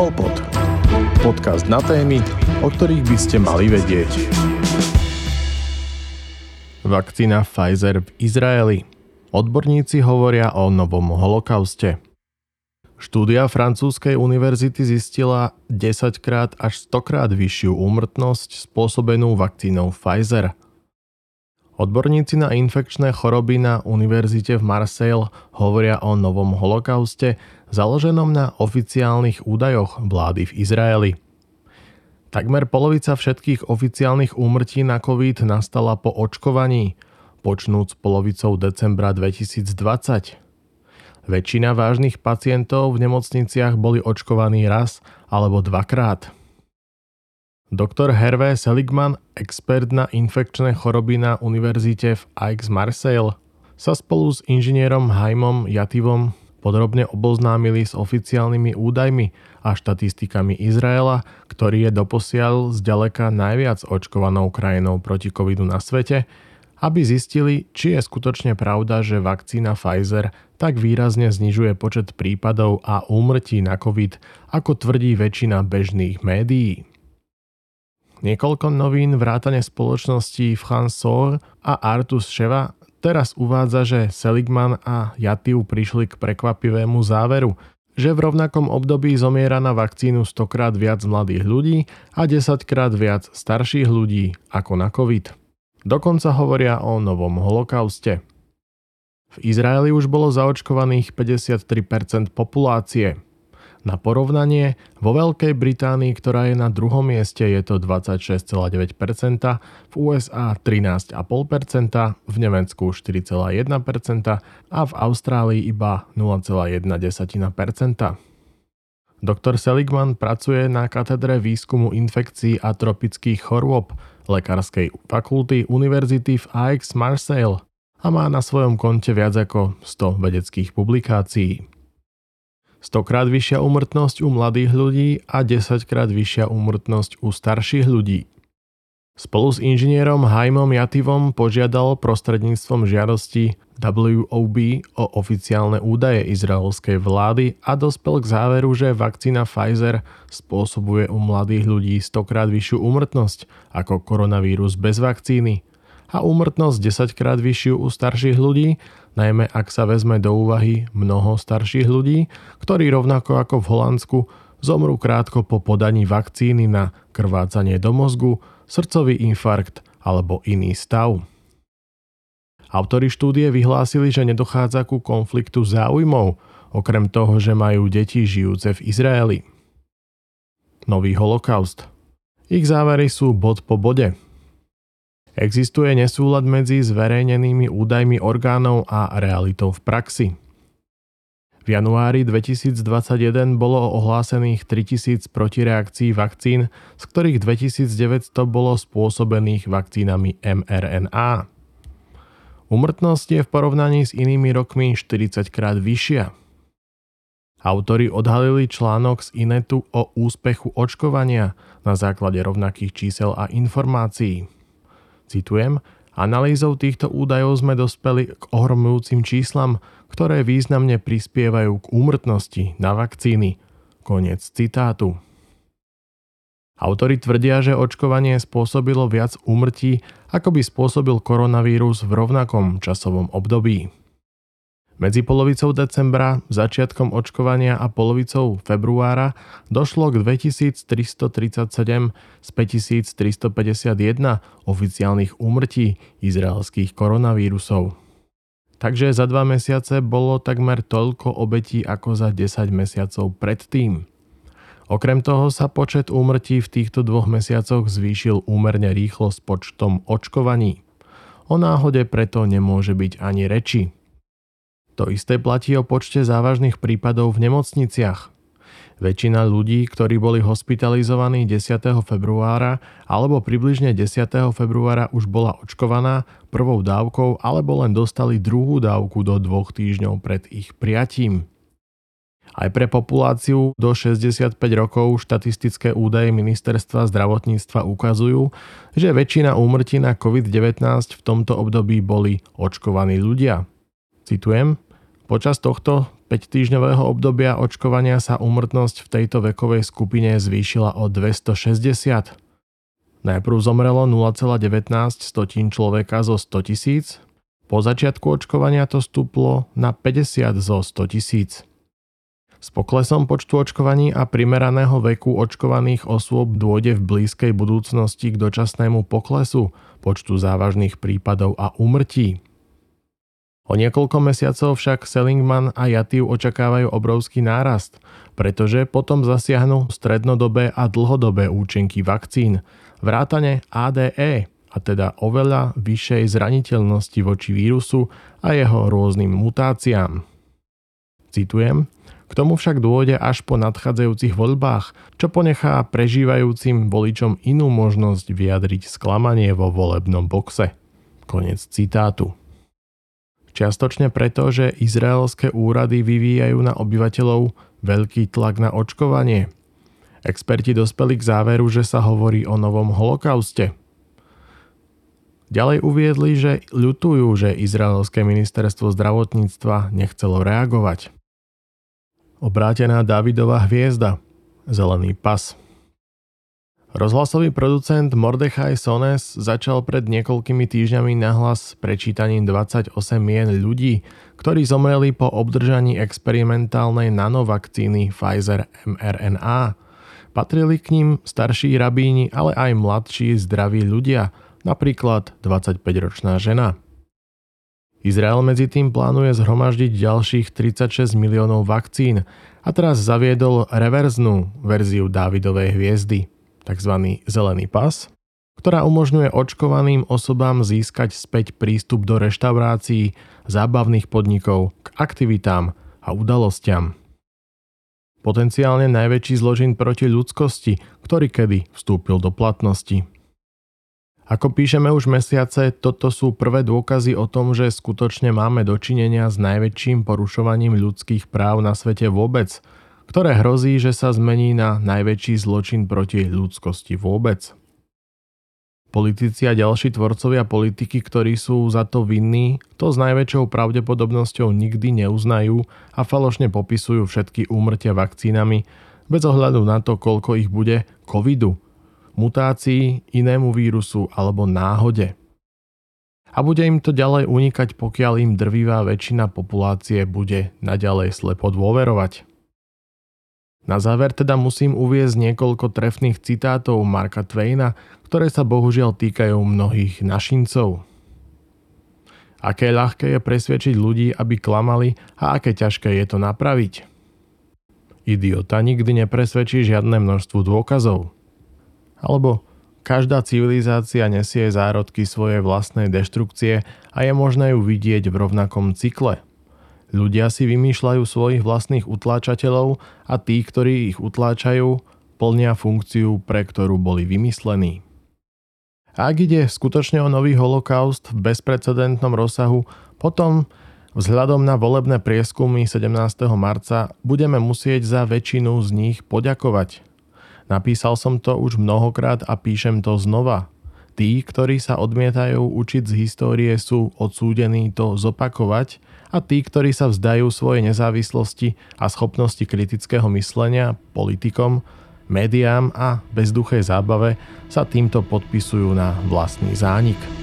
Polpod. Podcast na témy, o ktorých by ste mali vedieť. Vakcína Pfizer v Izraeli. Odborníci hovoria o novom holokauste. Štúdia francúzskej univerzity zistila 10 krát až 100 krát vyššiu úmrtnosť spôsobenú vakcínou Pfizer – Odborníci na infekčné choroby na univerzite v Marseille hovoria o novom holokauste založenom na oficiálnych údajoch vlády v Izraeli. Takmer polovica všetkých oficiálnych úmrtí na COVID nastala po očkovaní, počnúc polovicou decembra 2020. Väčšina vážnych pacientov v nemocniciach boli očkovaní raz alebo dvakrát. Doktor Hervé Seligman, expert na infekčné choroby na univerzite v Aix Marseille, sa spolu s inžinierom Haimom Jativom podrobne oboznámili s oficiálnymi údajmi a štatistikami Izraela, ktorý je doposiaľ zďaleka najviac očkovanou krajinou proti covidu na svete, aby zistili, či je skutočne pravda, že vakcína Pfizer tak výrazne znižuje počet prípadov a úmrtí na COVID, ako tvrdí väčšina bežných médií. Niekoľko novín vrátane spoločností Sor a Artus Sheva teraz uvádza, že Seligman a Jatiu prišli k prekvapivému záveru, že v rovnakom období zomiera na vakcínu 100 krát viac mladých ľudí a 10 krát viac starších ľudí ako na COVID. Dokonca hovoria o novom holokauste. V Izraeli už bolo zaočkovaných 53% populácie, na porovnanie, vo Veľkej Británii, ktorá je na druhom mieste, je to 26,9%, v USA 13,5%, v Nemecku 4,1% a v Austrálii iba 0,1%. Doktor Seligman pracuje na katedre výskumu infekcií a tropických chorôb Lekárskej fakulty Univerzity v Aix Marseille a má na svojom konte viac ako 100 vedeckých publikácií. 100 krát vyššia úmrtnosť u mladých ľudí a 10 krát vyššia úmrtnosť u starších ľudí. Spolu s inžinierom Haimom Jativom požiadal prostredníctvom žiadosti WOB o oficiálne údaje izraelskej vlády a dospel k záveru, že vakcína Pfizer spôsobuje u mladých ľudí 100 krát vyššiu úmrtnosť ako koronavírus bez vakcíny a úmrtnosť 10 krát vyššiu u starších ľudí najmä ak sa vezme do úvahy mnoho starších ľudí, ktorí rovnako ako v Holandsku zomrú krátko po podaní vakcíny na krvácanie do mozgu, srdcový infarkt alebo iný stav. Autori štúdie vyhlásili, že nedochádza ku konfliktu záujmov, okrem toho, že majú deti žijúce v Izraeli. Nový holokaust. Ich závery sú bod po bode, Existuje nesúlad medzi zverejnenými údajmi orgánov a realitou v praxi. V januári 2021 bolo ohlásených 3000 protireakcií vakcín, z ktorých 2900 bolo spôsobených vakcínami mRNA. Umrtnosť je v porovnaní s inými rokmi 40 krát vyššia. Autori odhalili článok z Inetu o úspechu očkovania na základe rovnakých čísel a informácií. Citujem, analýzou týchto údajov sme dospeli k ohromujúcim číslam, ktoré významne prispievajú k úmrtnosti na vakcíny. Koniec citátu. Autori tvrdia, že očkovanie spôsobilo viac úmrtí, ako by spôsobil koronavírus v rovnakom časovom období. Medzi polovicou decembra, začiatkom očkovania a polovicou februára došlo k 2337 z 5351 oficiálnych úmrtí izraelských koronavírusov. Takže za dva mesiace bolo takmer toľko obetí ako za 10 mesiacov predtým. Okrem toho sa počet úmrtí v týchto dvoch mesiacoch zvýšil úmerne rýchlo s počtom očkovaní. O náhode preto nemôže byť ani reči. To isté platí o počte závažných prípadov v nemocniciach. Väčšina ľudí, ktorí boli hospitalizovaní 10. februára alebo približne 10. februára už bola očkovaná prvou dávkou alebo len dostali druhú dávku do dvoch týždňov pred ich prijatím. Aj pre populáciu do 65 rokov štatistické údaje ministerstva zdravotníctva ukazujú, že väčšina úmrtí na COVID-19 v tomto období boli očkovaní ľudia. Citujem, Počas tohto 5-týždňového obdobia očkovania sa úmrtnosť v tejto vekovej skupine zvýšila o 260. Najprv zomrelo 0,19 človeka zo 100 tisíc, po začiatku očkovania to stúplo na 50 zo 100 tisíc. S poklesom počtu očkovaní a primeraného veku očkovaných osôb dôjde v blízkej budúcnosti k dočasnému poklesu počtu závažných prípadov a úmrtí. O niekoľko mesiacov však Seligman a Jativ očakávajú obrovský nárast, pretože potom zasiahnu strednodobé a dlhodobé účinky vakcín, vrátane ADE, a teda oveľa vyššej zraniteľnosti voči vírusu a jeho rôznym mutáciám. Citujem, k tomu však dôjde až po nadchádzajúcich voľbách, čo ponechá prežívajúcim voličom inú možnosť vyjadriť sklamanie vo volebnom boxe. Konec citátu. Čiastočne preto, že izraelské úrady vyvíjajú na obyvateľov veľký tlak na očkovanie. Experti dospeli k záveru, že sa hovorí o novom holokauste. Ďalej uviedli, že ľutujú, že izraelské ministerstvo zdravotníctva nechcelo reagovať. Obrátená Davidová hviezda. Zelený pas. Rozhlasový producent Mordechai Sones začal pred niekoľkými týždňami nahlas prečítaním 28 mien ľudí, ktorí zomreli po obdržaní experimentálnej nanovakcíny Pfizer mRNA. Patrili k ním starší rabíni, ale aj mladší zdraví ľudia, napríklad 25-ročná žena. Izrael medzi tým plánuje zhromaždiť ďalších 36 miliónov vakcín a teraz zaviedol reverznú verziu Dávidovej hviezdy – tzv. zelený pas, ktorá umožňuje očkovaným osobám získať späť prístup do reštaurácií, zábavných podnikov, k aktivitám a udalostiam. Potenciálne najväčší zložin proti ľudskosti, ktorý kedy vstúpil do platnosti. Ako píšeme už mesiace, toto sú prvé dôkazy o tom, že skutočne máme dočinenia s najväčším porušovaním ľudských práv na svete vôbec – ktoré hrozí, že sa zmení na najväčší zločin proti ľudskosti vôbec. Politici a ďalší tvorcovia politiky, ktorí sú za to vinní, to s najväčšou pravdepodobnosťou nikdy neuznajú a falošne popisujú všetky úmrtia vakcínami bez ohľadu na to, koľko ich bude covidu, mutácii, inému vírusu alebo náhode. A bude im to ďalej unikať, pokiaľ im drvivá väčšina populácie bude naďalej slepo dôverovať. Na záver teda musím uviezť niekoľko trefných citátov Marka Twaina, ktoré sa bohužiaľ týkajú mnohých našincov. Aké ľahké je presvedčiť ľudí, aby klamali a aké ťažké je to napraviť. Idiota nikdy nepresvedčí žiadne množstvo dôkazov. Alebo každá civilizácia nesie zárodky svojej vlastnej deštrukcie a je možné ju vidieť v rovnakom cykle – Ľudia si vymýšľajú svojich vlastných utláčateľov a tí, ktorí ich utláčajú, plnia funkciu, pre ktorú boli vymyslení. Ak ide skutočne o nový holokaust v bezprecedentnom rozsahu, potom vzhľadom na volebné prieskumy 17. marca budeme musieť za väčšinu z nich poďakovať. Napísal som to už mnohokrát a píšem to znova. Tí, ktorí sa odmietajú učiť z histórie, sú odsúdení to zopakovať a tí, ktorí sa vzdajú svojej nezávislosti a schopnosti kritického myslenia politikom, médiám a bezduchej zábave, sa týmto podpisujú na vlastný zánik.